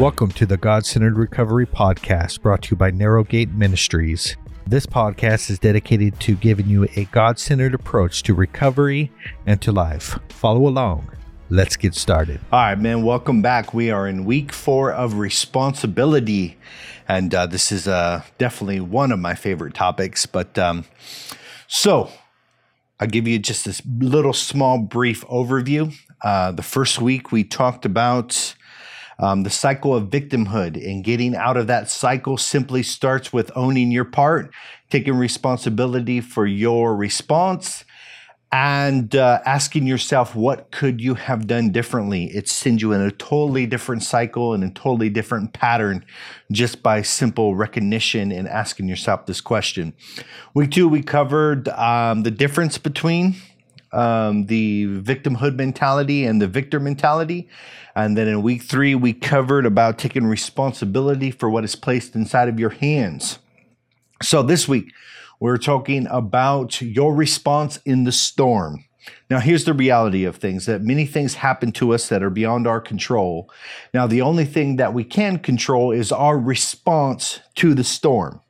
Welcome to the God Centered Recovery Podcast brought to you by Narrowgate Ministries. This podcast is dedicated to giving you a God centered approach to recovery and to life. Follow along. Let's get started. All right, man. Welcome back. We are in week four of responsibility. And uh, this is uh, definitely one of my favorite topics. But um, so I'll give you just this little small brief overview. Uh, the first week we talked about um, the cycle of victimhood and getting out of that cycle simply starts with owning your part, taking responsibility for your response, and uh, asking yourself, what could you have done differently? It sends you in a totally different cycle and a totally different pattern just by simple recognition and asking yourself this question. Week two, we covered um, the difference between um, the victimhood mentality and the victor mentality. And then in week three, we covered about taking responsibility for what is placed inside of your hands. So this week, we're talking about your response in the storm. Now, here's the reality of things that many things happen to us that are beyond our control. Now, the only thing that we can control is our response to the storm.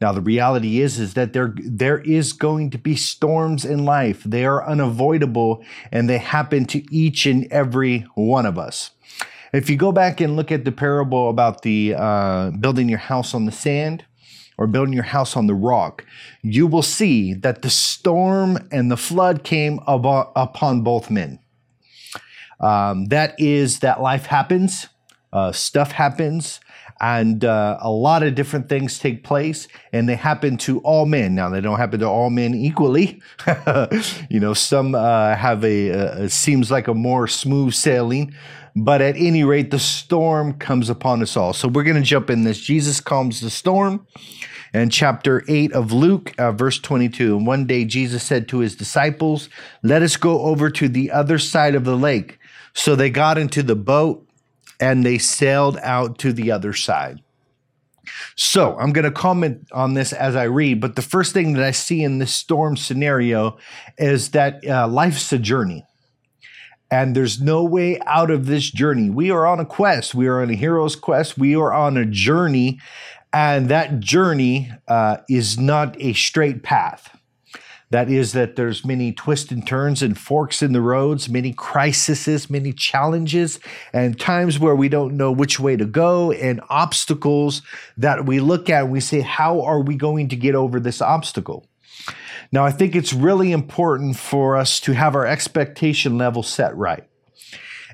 Now, the reality is, is that there, there is going to be storms in life. They are unavoidable and they happen to each and every one of us. If you go back and look at the parable about the uh, building your house on the sand, or building your house on the rock, you will see that the storm and the flood came upon both men. Um, that is that life happens, uh, stuff happens, and uh, a lot of different things take place, and they happen to all men. Now, they don't happen to all men equally. you know, some uh, have a, a seems like a more smooth sailing, but at any rate, the storm comes upon us all. So we're going to jump in this. Jesus calms the storm. And chapter 8 of Luke, uh, verse 22. And one day Jesus said to his disciples, Let us go over to the other side of the lake. So they got into the boat and they sailed out to the other side. So I'm going to comment on this as I read, but the first thing that I see in this storm scenario is that uh, life's a journey and there's no way out of this journey. We are on a quest. We are on a hero's quest. We are on a journey, and that journey uh, is not a straight path. That is, that there's many twists and turns and forks in the roads, many crises, many challenges, and times where we don't know which way to go, and obstacles that we look at and we say, How are we going to get over this obstacle? Now, I think it's really important for us to have our expectation level set right.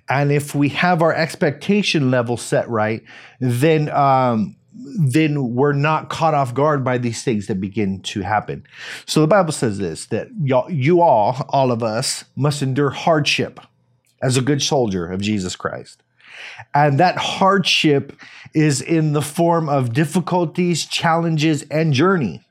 And if we have our expectation level set right, then um, then we're not caught off guard by these things that begin to happen. So the Bible says this that y'all, you all, all of us, must endure hardship as a good soldier of Jesus Christ. And that hardship is in the form of difficulties, challenges, and journey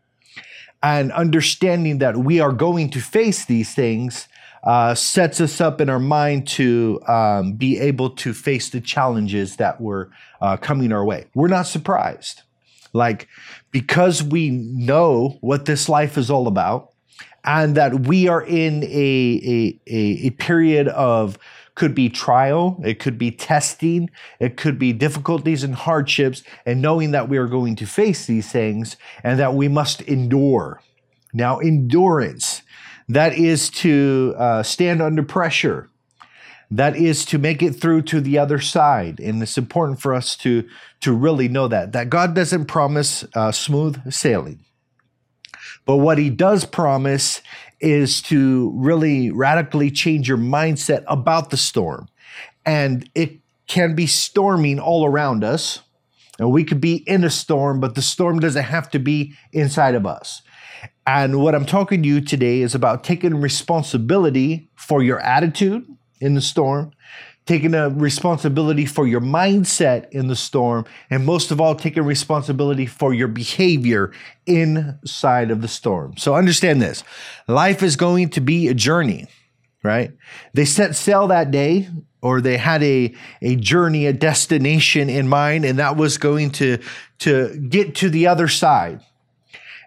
and understanding that we are going to face these things uh, sets us up in our mind to um, be able to face the challenges that were uh, coming our way. We're not surprised. Like, because we know what this life is all about, and that we are in a, a, a, a period of could be trial, it could be testing, it could be difficulties and hardships, and knowing that we are going to face these things and that we must endure. Now, endurance, that is to uh, stand under pressure. That is to make it through to the other side. And it's important for us to, to really know that, that God doesn't promise uh, smooth sailing. But what he does promise is to really radically change your mindset about the storm. And it can be storming all around us. And we could be in a storm, but the storm doesn't have to be inside of us. And what I'm talking to you today is about taking responsibility for your attitude in the storm, taking a responsibility for your mindset in the storm, and most of all, taking responsibility for your behavior inside of the storm. So understand this life is going to be a journey, right? They set sail that day, or they had a, a journey, a destination in mind, and that was going to, to get to the other side.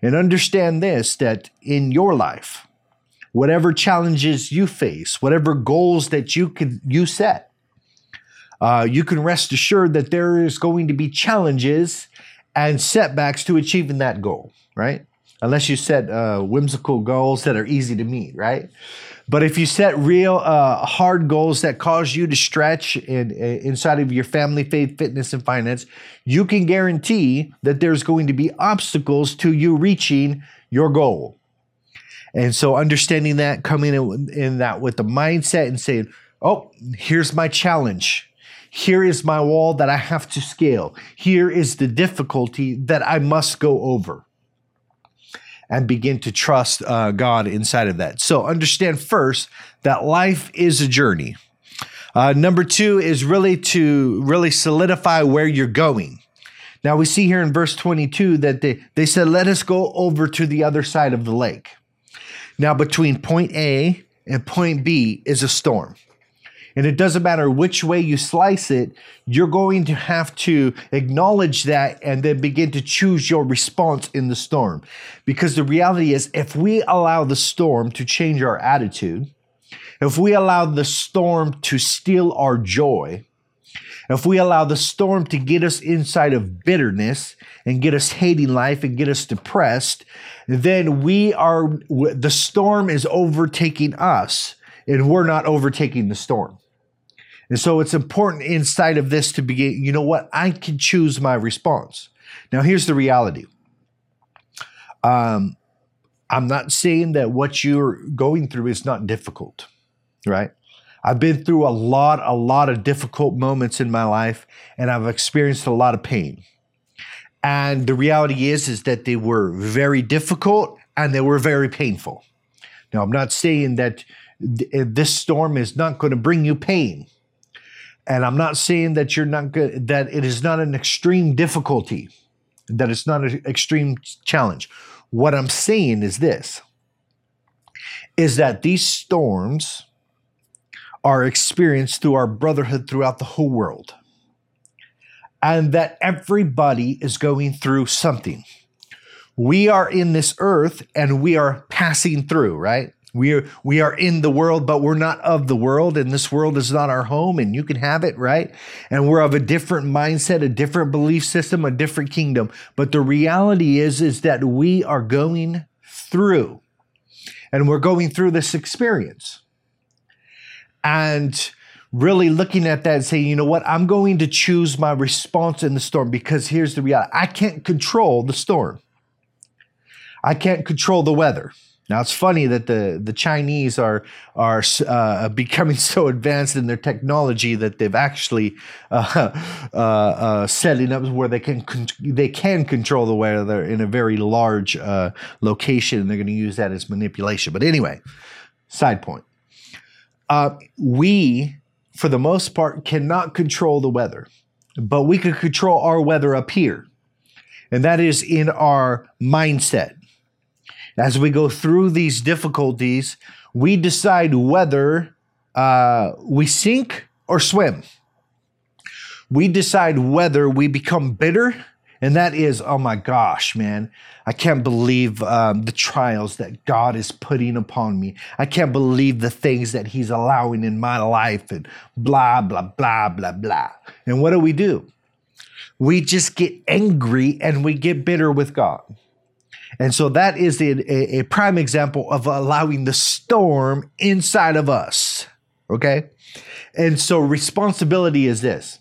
And understand this that in your life, whatever challenges you face, whatever goals that you could you set, uh, you can rest assured that there is going to be challenges and setbacks to achieving that goal, right? Unless you set uh, whimsical goals that are easy to meet, right? But if you set real uh, hard goals that cause you to stretch in, in, inside of your family, faith, fitness, and finance, you can guarantee that there's going to be obstacles to you reaching your goal. And so, understanding that, coming in, in that with the mindset and saying, "Oh, here's my challenge. Here is my wall that I have to scale. Here is the difficulty that I must go over." And begin to trust uh, God inside of that. So understand first that life is a journey. Uh, number two is really to really solidify where you're going. Now we see here in verse 22 that they, they said, let us go over to the other side of the lake. Now between point A and point B is a storm. And it doesn't matter which way you slice it, you're going to have to acknowledge that and then begin to choose your response in the storm. Because the reality is, if we allow the storm to change our attitude, if we allow the storm to steal our joy, if we allow the storm to get us inside of bitterness and get us hating life and get us depressed, then we are, the storm is overtaking us and we're not overtaking the storm. And so it's important inside of this to begin, you know what? I can choose my response. Now, here's the reality. Um, I'm not saying that what you're going through is not difficult, right? I've been through a lot, a lot of difficult moments in my life, and I've experienced a lot of pain. And the reality is, is that they were very difficult and they were very painful. Now, I'm not saying that th- this storm is not going to bring you pain. And I'm not saying that you're not good, that it is not an extreme difficulty, that it's not an extreme challenge. What I'm saying is this is that these storms are experienced through our brotherhood throughout the whole world. And that everybody is going through something. We are in this earth and we are passing through, right? We are we are in the world, but we're not of the world, and this world is not our home, and you can have it, right? And we're of a different mindset, a different belief system, a different kingdom. But the reality is, is that we are going through, and we're going through this experience. And really looking at that and saying, you know what, I'm going to choose my response in the storm because here's the reality I can't control the storm, I can't control the weather. Now it's funny that the the Chinese are are uh, becoming so advanced in their technology that they've actually uh, uh, uh setting up where they can con- they can control the weather in a very large uh, location, and they're going to use that as manipulation. But anyway, side point: uh, we, for the most part, cannot control the weather, but we can control our weather up here, and that is in our mindset as we go through these difficulties, we decide whether uh, we sink or swim. We decide whether we become bitter, and that is, oh my gosh, man, I can't believe um, the trials that God is putting upon me. I can't believe the things that He's allowing in my life, and blah, blah, blah, blah, blah. And what do we do? We just get angry and we get bitter with God. And so that is a, a, a prime example of allowing the storm inside of us. Okay. And so responsibility is this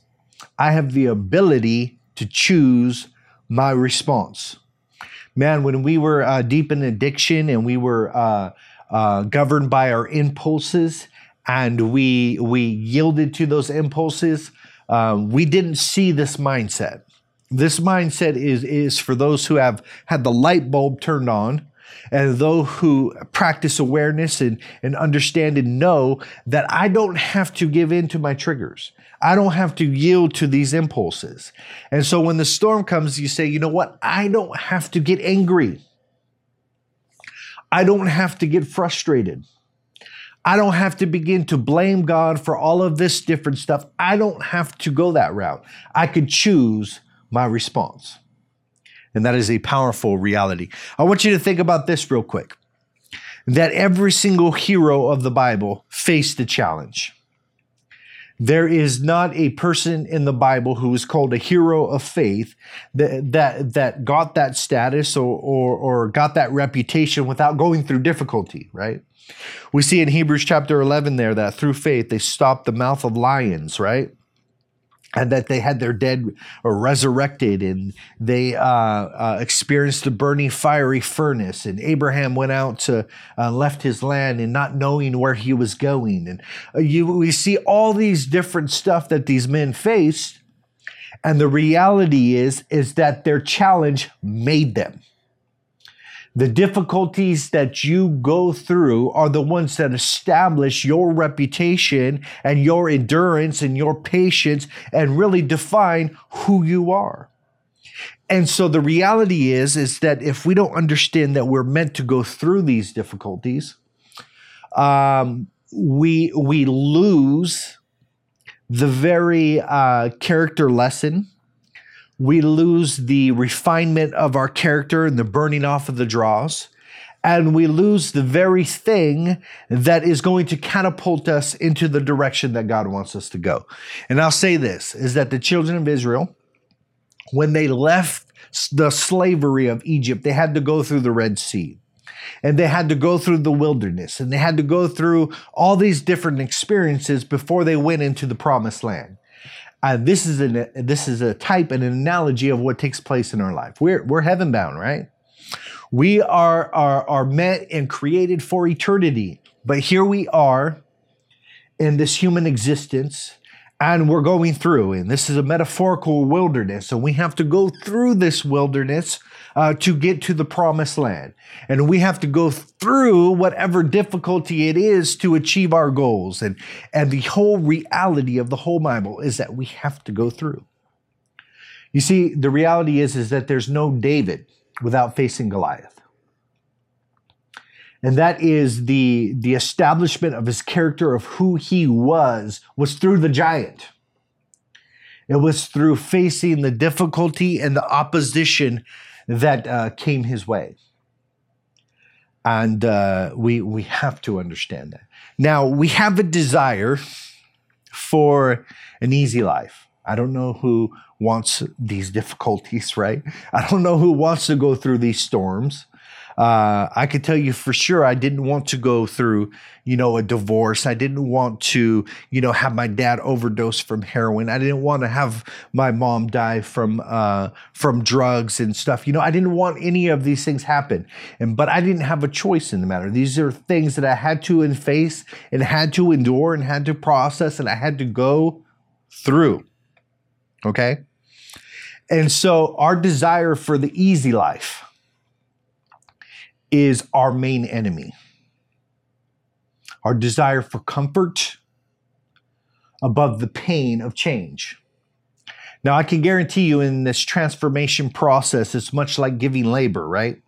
I have the ability to choose my response. Man, when we were uh, deep in addiction and we were uh, uh, governed by our impulses and we we yielded to those impulses, um, we didn't see this mindset. This mindset is, is for those who have had the light bulb turned on and those who practice awareness and, and understand and know that I don't have to give in to my triggers. I don't have to yield to these impulses. And so when the storm comes, you say, you know what? I don't have to get angry. I don't have to get frustrated. I don't have to begin to blame God for all of this different stuff. I don't have to go that route. I could choose my response. And that is a powerful reality. I want you to think about this real quick that every single hero of the Bible faced a challenge. There is not a person in the Bible who is called a hero of faith that that, that got that status or, or, or got that reputation without going through difficulty, right? We see in Hebrews chapter 11 there that through faith they stopped the mouth of lions, right? And that they had their dead resurrected and they uh, uh, experienced the burning fiery furnace. And abraham went out to uh, left his land and not knowing where he was going. And uh, you, we see all these different stuff that these men faced. And the reality is is that their challenge made them the difficulties that you go through are the ones that establish your reputation and your endurance and your patience and really define who you are. And so the reality is is that if we don't understand that we're meant to go through these difficulties, um, we we lose the very uh, character lesson we lose the refinement of our character and the burning off of the dross. And we lose the very thing that is going to catapult us into the direction that God wants us to go. And I'll say this is that the children of Israel, when they left the slavery of Egypt, they had to go through the Red Sea and they had to go through the wilderness and they had to go through all these different experiences before they went into the promised land. Uh, this is an this is a type and an analogy of what takes place in our life. We're we're heaven bound, right? We are are are meant and created for eternity, but here we are in this human existence and we're going through and this is a metaphorical wilderness and we have to go through this wilderness uh, to get to the promised land. And we have to go through whatever difficulty it is to achieve our goals. And and the whole reality of the whole bible is that we have to go through. You see the reality is is that there's no david without facing goliath. And that is the the establishment of his character of who he was was through the giant. It was through facing the difficulty and the opposition that uh, came his way. And uh, we we have to understand that. Now we have a desire for an easy life. I don't know who wants these difficulties right? I don't know who wants to go through these storms uh, I could tell you for sure I didn't want to go through, you know, a divorce. I didn't want to, you know, have my dad overdose from heroin. I didn't want to have my mom die from uh, from drugs and stuff. You know, I didn't want any of these things happen. And but I didn't have a choice in the matter. These are things that I had to face and had to endure and had to process and I had to go through. Okay? And so our desire for the easy life is our main enemy. Our desire for comfort above the pain of change. Now, I can guarantee you in this transformation process, it's much like giving labor, right?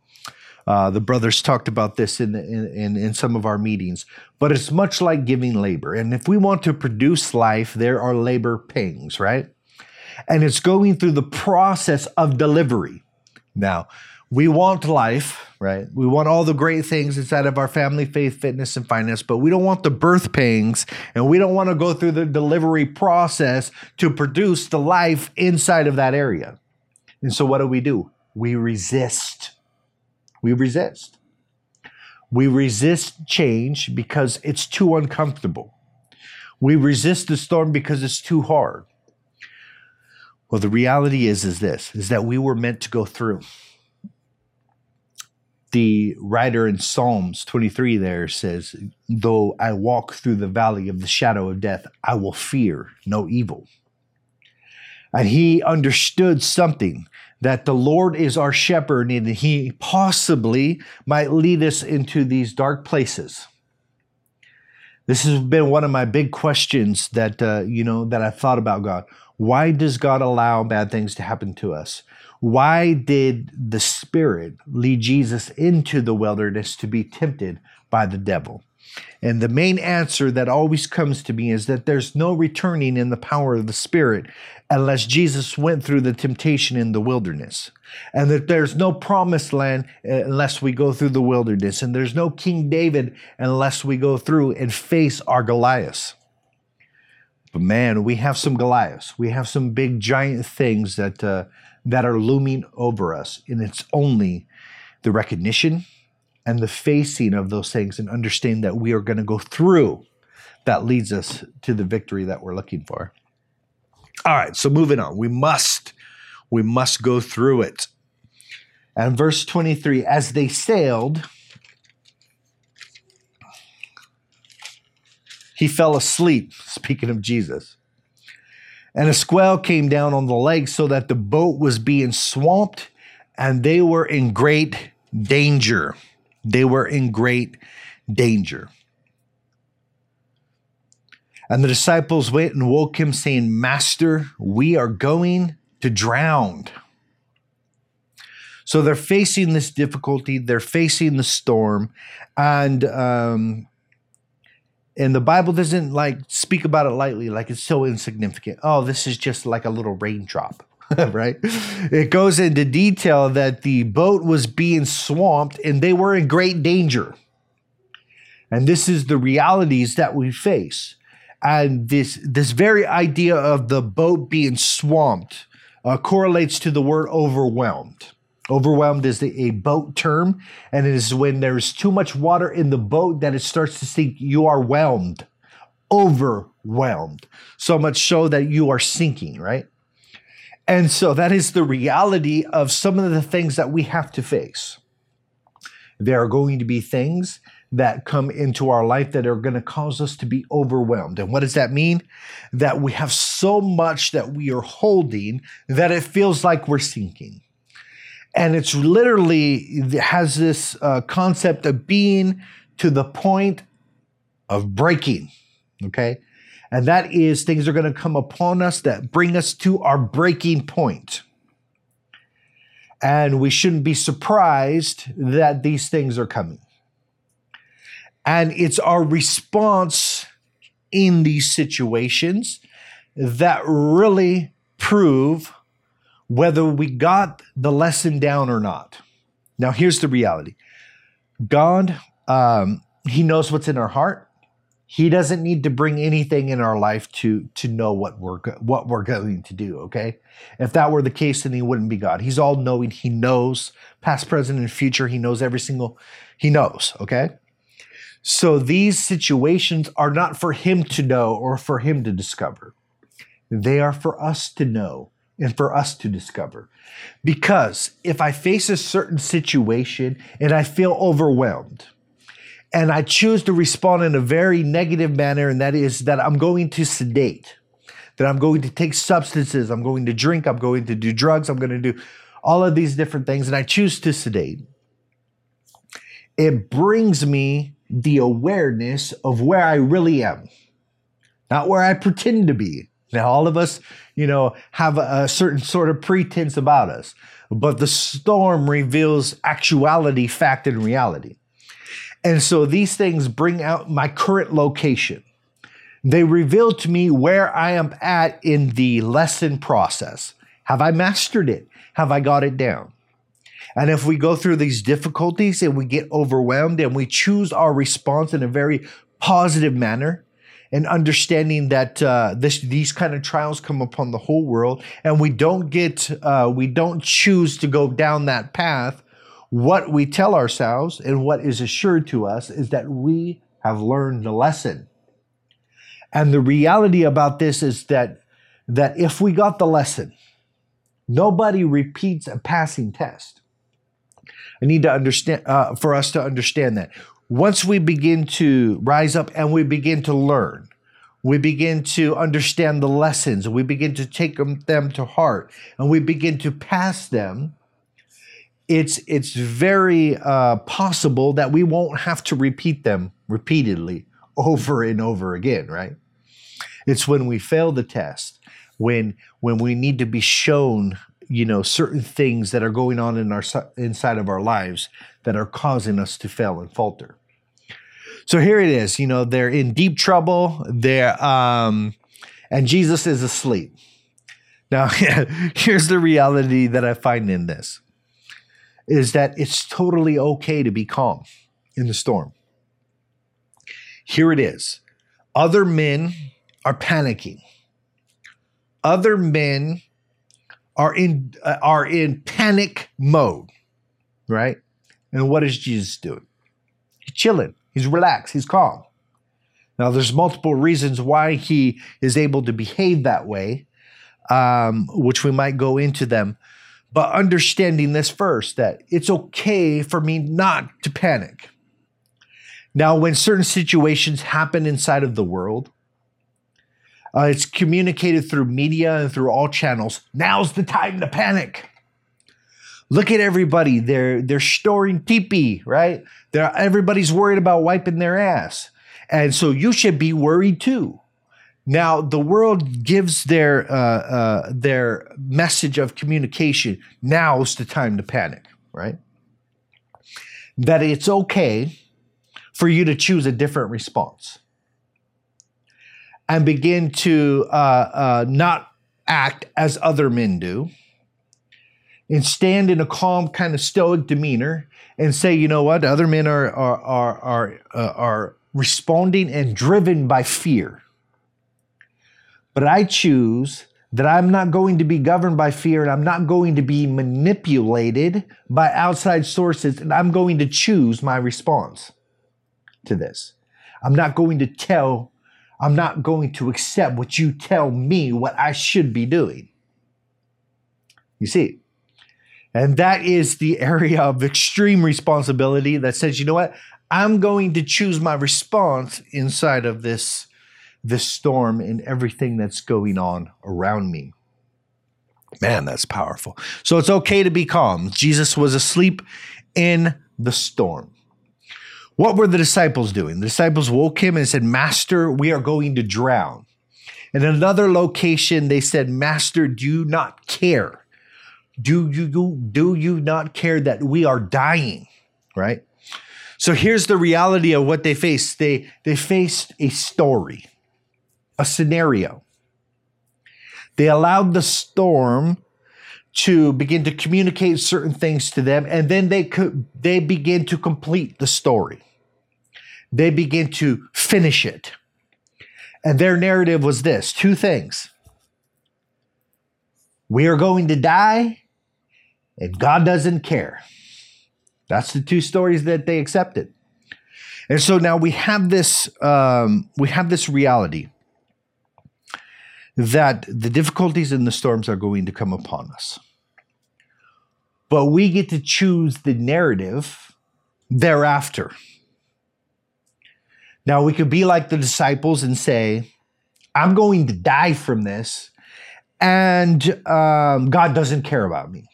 Uh, the brothers talked about this in, in, in some of our meetings, but it's much like giving labor. And if we want to produce life, there are labor pangs, right? And it's going through the process of delivery. Now, we want life, right? We want all the great things inside of our family, faith, fitness, and finance, but we don't want the birth pangs and we don't want to go through the delivery process to produce the life inside of that area. And so, what do we do? We resist. We resist. We resist change because it's too uncomfortable. We resist the storm because it's too hard. Well, the reality is is this is that we were meant to go through the writer in Psalms 23 there says, Though I walk through the valley of the shadow of death, I will fear no evil. And he understood something that the Lord is our shepherd and he possibly might lead us into these dark places. This has been one of my big questions that, uh, you know, that I thought about God. Why does God allow bad things to happen to us? Why did the Spirit lead Jesus into the wilderness to be tempted by the devil? And the main answer that always comes to me is that there's no returning in the power of the Spirit unless Jesus went through the temptation in the wilderness. And that there's no promised land unless we go through the wilderness. And there's no King David unless we go through and face our Goliaths. But man, we have some Goliaths. We have some big giant things that uh, that are looming over us, and it's only the recognition and the facing of those things and understanding that we are going to go through that leads us to the victory that we're looking for. All right, so moving on. We must we must go through it. And verse 23 as they sailed he fell asleep speaking of Jesus. And a squall came down on the lake so that the boat was being swamped and they were in great danger. They were in great danger. And the disciples went and woke him, saying, Master, we are going to drown. So they're facing this difficulty, they're facing the storm, and um, and the Bible doesn't like speak about it lightly, like it's so insignificant. Oh, this is just like a little raindrop. right? It goes into detail that the boat was being swamped and they were in great danger. And this is the realities that we face. And this this very idea of the boat being swamped uh, correlates to the word overwhelmed. Overwhelmed is a boat term, and it is when there's too much water in the boat that it starts to sink. You are whelmed, overwhelmed, so much so that you are sinking, right? And so that is the reality of some of the things that we have to face. There are going to be things that come into our life that are going to cause us to be overwhelmed. And what does that mean? That we have so much that we are holding that it feels like we're sinking. And it's literally it has this uh, concept of being to the point of breaking. Okay. And that is things are going to come upon us that bring us to our breaking. And we shouldn't be surprised that these things are coming. And it's our response in these situations that really prove whether we got the lesson down or not. Now, here's the reality God, um, He knows what's in our heart. He doesn't need to bring anything in our life to to know what we're what we're going to do. Okay, if that were the case, then He wouldn't be God. He's all knowing. He knows past, present, and future. He knows every single. He knows. Okay, so these situations are not for him to know or for him to discover. They are for us to know and for us to discover. Because if I face a certain situation and I feel overwhelmed, and I choose to respond in a very negative manner, and that is that I'm going to sedate, that I'm going to take substances, I'm going to drink, I'm going to do drugs, I'm going to do all of these different things, and I choose to sedate. It brings me the awareness of where I really am, not where I pretend to be. Now, all of us, you know, have a, certain sort of pretense about us, but the storm reveals actuality, fact, and reality. And so these things bring out my current location. They reveal to me where I am at in the lesson process. Have I mastered it? Have I got it down? And if we go through these difficulties and we get overwhelmed and we choose our response in a very positive manner, and understanding that uh, this, these kind of trials come upon the whole world, and we don't get, uh, we don't choose to go down that path. What we tell ourselves and what is assured to us is that we have learned the lesson. And the reality about this is that that if we got the lesson, nobody repeats a passing test. I need to understand uh, for us to understand that. Once we begin to rise up and we begin to learn, we begin to understand the lessons, we begin to take them, to heart, and we begin to pass them. It's it's very uh, possible that we won't have to repeat them repeatedly over and over again, right? It's when we fail the test, when when we need to be shown you know certain things that are going on in our inside of our lives that are causing us to fail and falter. So here it is you know they're in deep trouble they're um and jesus is asleep. Now here's the reality that i find in this is that it's totally okay to be calm in the storm. Here it is. Other men are panicking. Other men are in uh, are in panic mode, right? And what is Jesus doing? He's chilling. He's relaxed. He's calm. Now, there's multiple reasons why he is able to behave that way, um, which we might go into them. But understanding this first, that it's okay for me not to panic. Now, when certain situations happen inside of the world, uh, it's communicated through media and through all channels. Now's the time to panic. Look at everybody. They're they're storing teepee, right? They're, everybody's worried about wiping their ass. And so you should be worried too. Now the world gives their uh, uh, their message of communication. Now's the time to panic, right? That it's okay for you to choose a different response and begin to uh, uh not act as other men do and stand in a calm, kind of stoic demeanor and say, you know what, other men are are are are, uh, are responding and driven by fear. But I choose that I'm not going to be governed by fear and I'm not going to be manipulated by outside sources and I'm going to choose my response to this. I'm not going to tell, I'm not going to accept what you tell me what I should be doing. You see, and that is the area of extreme responsibility that says, you know what? I'm going to choose my response inside of this, this storm and everything that's going on around me. Man, that's powerful. So it's okay to be calm. Jesus was asleep in the storm. What were the disciples doing? The disciples woke him and said, Master, we are going to drown. In another location, they said, Master, do you not care? Do you do you not care that we are dying? Right? So here's the reality of what they faced. They they faced a story a scenario. They allowed the storm to begin to communicate certain things to them and then they could they begin to complete the story they begin to finish it and their narrative was this two things we are going to die and God doesn't care. That's the two stories that they accepted. And so now we have this um, we have this reality that the difficulties and the storms are going to come upon us. But we get to choose the narrative thereafter. Now we could be like the disciples and say, I'm going to die from this, and um, God doesn't care about me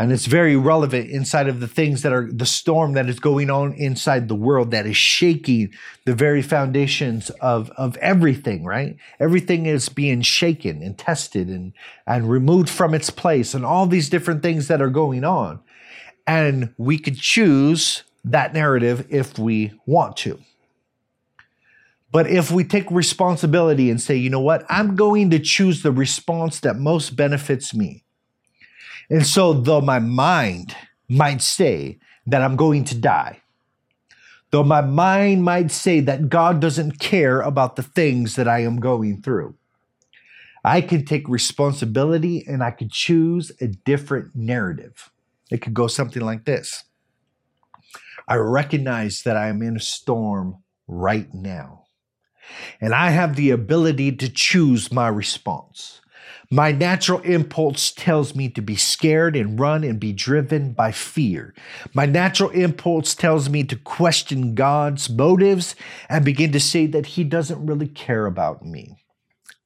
and it's very relevant inside of the things that are the storm that is going on inside the world that is shaking the very foundations of, of everything right? Everything is being shaken and tested and and removed from its place and all these different things that are going on. And we could choose that narrative if we want to. But if we take responsibility and say you know what? I'm going to choose the response that most benefits me and so, though my mind might say that I'm going to die, though my mind might say that God doesn't care about the things that I am going through, I can take responsibility and I could choose a different narrative. It could go something like this I recognize that I am in a storm right now, and I have the ability to choose my response. My natural impulse tells me to be scared and run and be driven by fear. My natural impulse tells me to question God's motives and begin to say that He doesn't really care about me.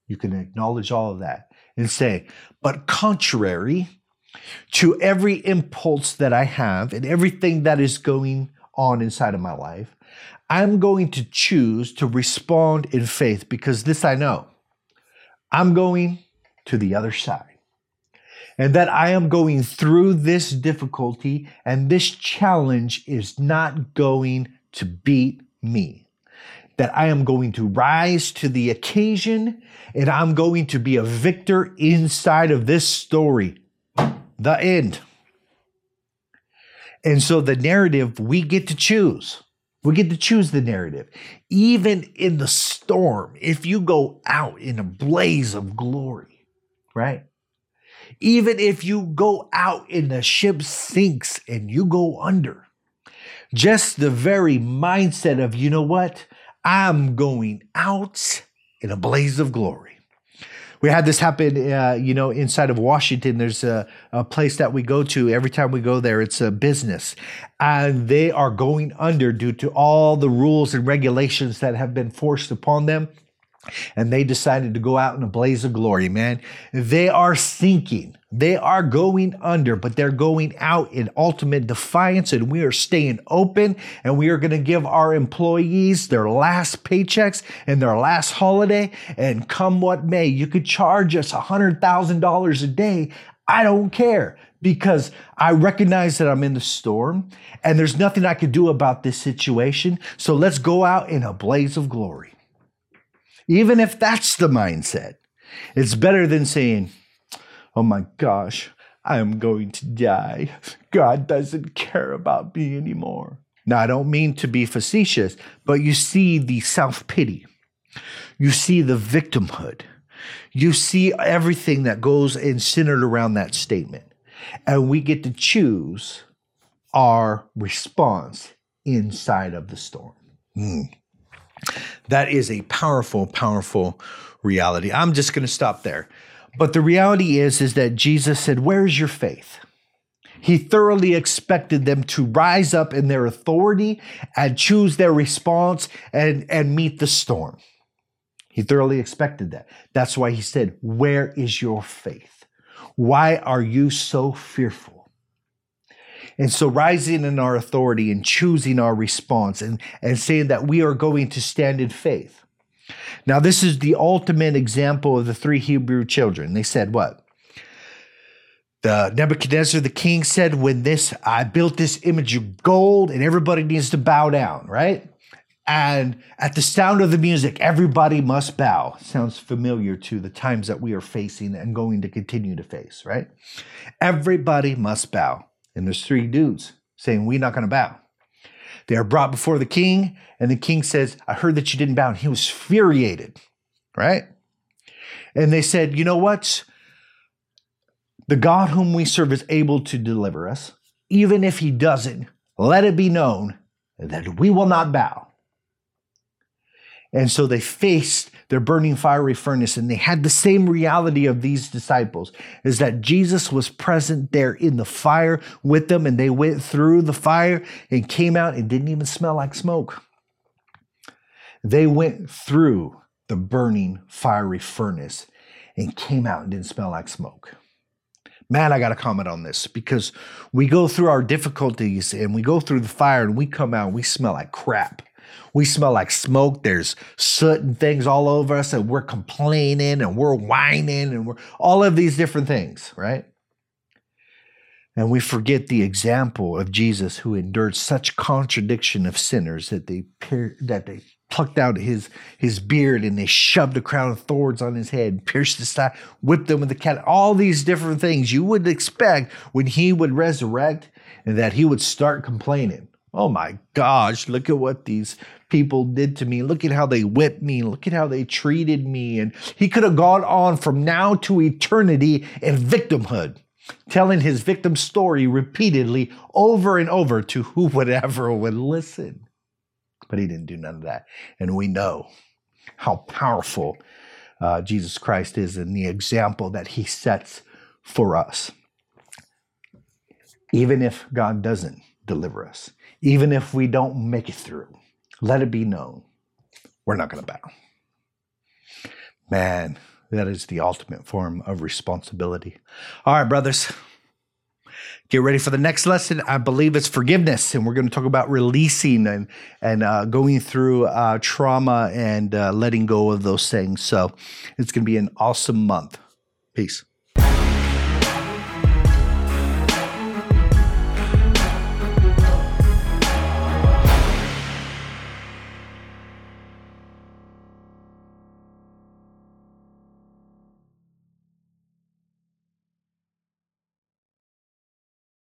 You can acknowledge all of that and say, but contrary to every impulse that I have and everything that is going on inside of my life, I'm going to choose to respond in faith because this I know. I'm going to the other side. And that I am going through this difficulty and this challenge is not going to beat me. That I am going to rise to the occasion and I'm going to be a victor inside of this story. The end. And so the narrative we get to choose. We get to choose the narrative. Even in the storm, if you go out in a blaze of glory, right? Even if you go out and the ship sinks and you go under, just the very mindset of, you know what? I'm going out in a blaze of glory. We had this happen, uh, you know, inside of Washington. There's a, a, place that we go to. Every time we go there, it's a business. And they are going under due to all the rules and regulations that have been forced upon them and they decided to go out in a blaze of glory, man. They are sinking. They are going under, but they're going out in ultimate defiance, and we are staying open, and we are going to give our employees their last paychecks and their last holiday. And come what may, you could charge us $100,000 a day. I don't care because I recognize that I'm in the storm and there's nothing I could do about this situation. So let's go out in a blaze of glory even if that's the mindset. It's better than saying, oh my gosh, I am going to die. God doesn't care about me anymore. Now, I don't mean to be facetious, but you see the self pity, you see the victimhood, you see everything that goes and centered around that statement. And we get to choose our response inside of the storm. Mm. That is a powerful, powerful reality. I'm just going to stop there. But the reality is, is that Jesus said, Where's your faith? He thoroughly expected them to rise up in their authority and choose their response and, and meet the storm. He thoroughly expected that. That's why he said, Where is your faith? Why are you so fearful? And so rising in our authority and choosing our response and, and saying that we are going to stand in faith. Now, this is the ultimate example of the three Hebrew children. They said, What? The Nebuchadnezzar, the king, said, When this, I built this image of gold and everybody needs to bow down, right? And at the sound of the music, everybody must bow. Sounds familiar to the times that we are facing and going to continue to face, right? Everybody must bow. And there's three dudes saying, We're not going to bow. They are brought before the king, and the king says, I heard that you didn't bow. And he was furiated, right? And they said, You know what? The God whom we serve is able to deliver us. Even if he doesn't, let it be known that we will not bow. And so they faced their burning fiery furnace and they had the same reality of these disciples is that Jesus was present there in the fire with them and they went through the fire and came out and didn't even smell like smoke. They went through the burning fiery furnace and came out and didn't smell like smoke. Man, I got to comment on this because we go through our difficulties and we go through the fire and we come out and we smell like crap. We smell like smoke. There's soot and things all over us, and we're complaining and we're whining and we're all of these different things, right? And we forget the example of Jesus who endured such contradiction of sinners that they that they plucked out his his beard and they shoved a crown of thorns on his head, pierced his side, whipped him with a cat. All these different things you would expect when he would resurrect and that he would start complaining. Oh my gosh, look at what these people did to me. Look at how they whipped me. Look at how they treated me. And he could have gone on from now to eternity in victimhood, telling his victim story repeatedly over and over to whoever would listen. But he didn't do none of that. And we know how powerful uh, Jesus Christ is and the example that he sets for us. Even if God doesn't deliver us, even if we don't make it through, let it be known we're not going to bow. Man, that is the ultimate form of responsibility. All right, brothers, get ready for the next lesson. I believe it's forgiveness, and we're going to talk about releasing and and uh, going through uh, trauma and uh, letting go of those things. So it's going to be an awesome month. Peace.